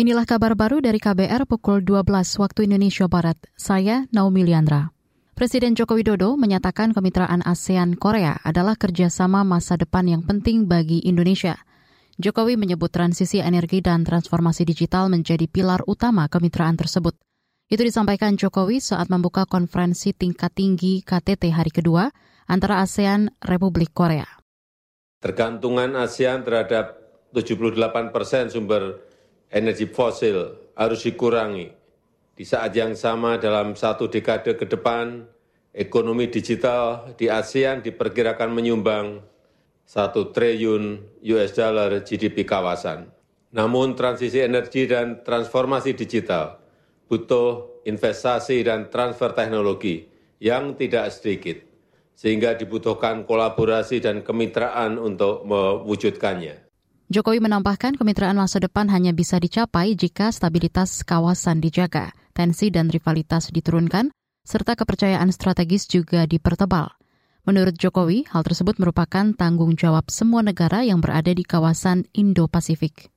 Inilah kabar baru dari KBR pukul 12 waktu Indonesia Barat. Saya Naomi Liandra. Presiden Joko Widodo menyatakan kemitraan ASEAN Korea adalah kerjasama masa depan yang penting bagi Indonesia. Jokowi menyebut transisi energi dan transformasi digital menjadi pilar utama kemitraan tersebut. Itu disampaikan Jokowi saat membuka konferensi tingkat tinggi KTT hari kedua antara ASEAN Republik Korea. Tergantungan ASEAN terhadap 78 persen sumber energi fosil harus dikurangi di saat yang sama dalam satu dekade ke depan, ekonomi digital di ASEAN diperkirakan menyumbang satu triliun US dollar GDP kawasan. Namun transisi energi dan transformasi digital butuh investasi dan transfer teknologi yang tidak sedikit, sehingga dibutuhkan kolaborasi dan kemitraan untuk mewujudkannya. Jokowi menambahkan kemitraan masa depan hanya bisa dicapai jika stabilitas kawasan dijaga, tensi dan rivalitas diturunkan, serta kepercayaan strategis juga dipertebal. Menurut Jokowi, hal tersebut merupakan tanggung jawab semua negara yang berada di kawasan Indo-Pasifik.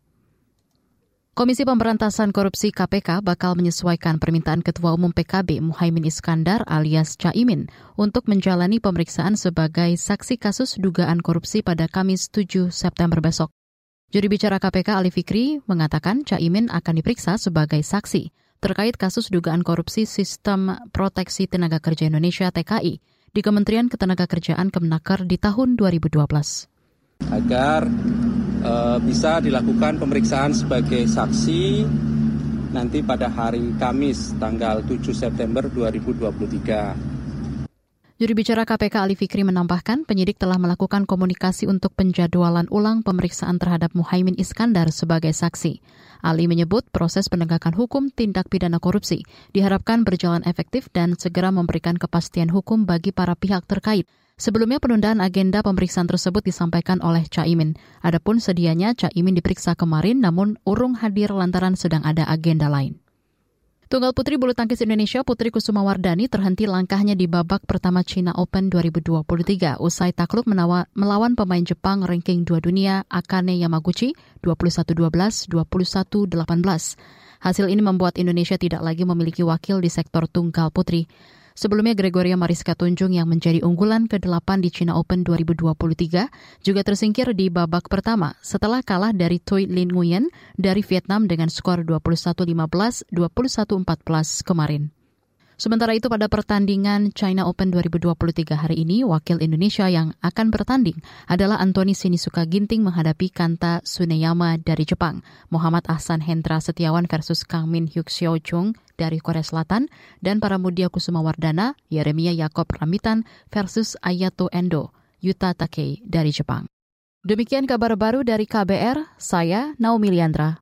Komisi Pemberantasan Korupsi KPK bakal menyesuaikan permintaan Ketua Umum PKB Muhaimin Iskandar alias Caimin untuk menjalani pemeriksaan sebagai saksi kasus dugaan korupsi pada Kamis 7 September besok. Juri bicara KPK Ali Fikri mengatakan Caimin akan diperiksa sebagai saksi terkait kasus dugaan korupsi Sistem Proteksi Tenaga Kerja Indonesia TKI di Kementerian Ketenagakerjaan Kemenaker di tahun 2012. Agar e, bisa dilakukan pemeriksaan sebagai saksi nanti pada hari Kamis tanggal 7 September 2023. Juri bicara KPK Ali Fikri menambahkan penyidik telah melakukan komunikasi untuk penjadwalan ulang pemeriksaan terhadap Muhaimin Iskandar sebagai saksi. Ali menyebut proses penegakan hukum tindak pidana korupsi diharapkan berjalan efektif dan segera memberikan kepastian hukum bagi para pihak terkait. Sebelumnya penundaan agenda pemeriksaan tersebut disampaikan oleh Caimin. Adapun sedianya Caimin diperiksa kemarin namun urung hadir lantaran sedang ada agenda lain. Tunggal putri bulu tangkis Indonesia Putri Kusuma Wardani terhenti langkahnya di babak pertama China Open 2023 usai takluk menawa, melawan pemain Jepang ranking 2 dunia Akane Yamaguchi 21-12, 21-18. Hasil ini membuat Indonesia tidak lagi memiliki wakil di sektor tunggal putri. Sebelumnya Gregoria Mariska Tunjung yang menjadi unggulan ke-8 di China Open 2023 juga tersingkir di babak pertama setelah kalah dari Thuy Lin Nguyen dari Vietnam dengan skor 21-15, 21-14 kemarin. Sementara itu pada pertandingan China Open 2023 hari ini, wakil Indonesia yang akan bertanding adalah Antoni Sinisuka Ginting menghadapi Kanta Suneyama dari Jepang, Muhammad Ahsan Hendra Setiawan versus Kang Min Hyuk Seo Chung dari Korea Selatan, dan para Mudia Kusuma Wardana, Yeremia Yakob Ramitan versus Ayato Endo, Yuta Takei dari Jepang. Demikian kabar baru dari KBR, saya Naomi Liandra.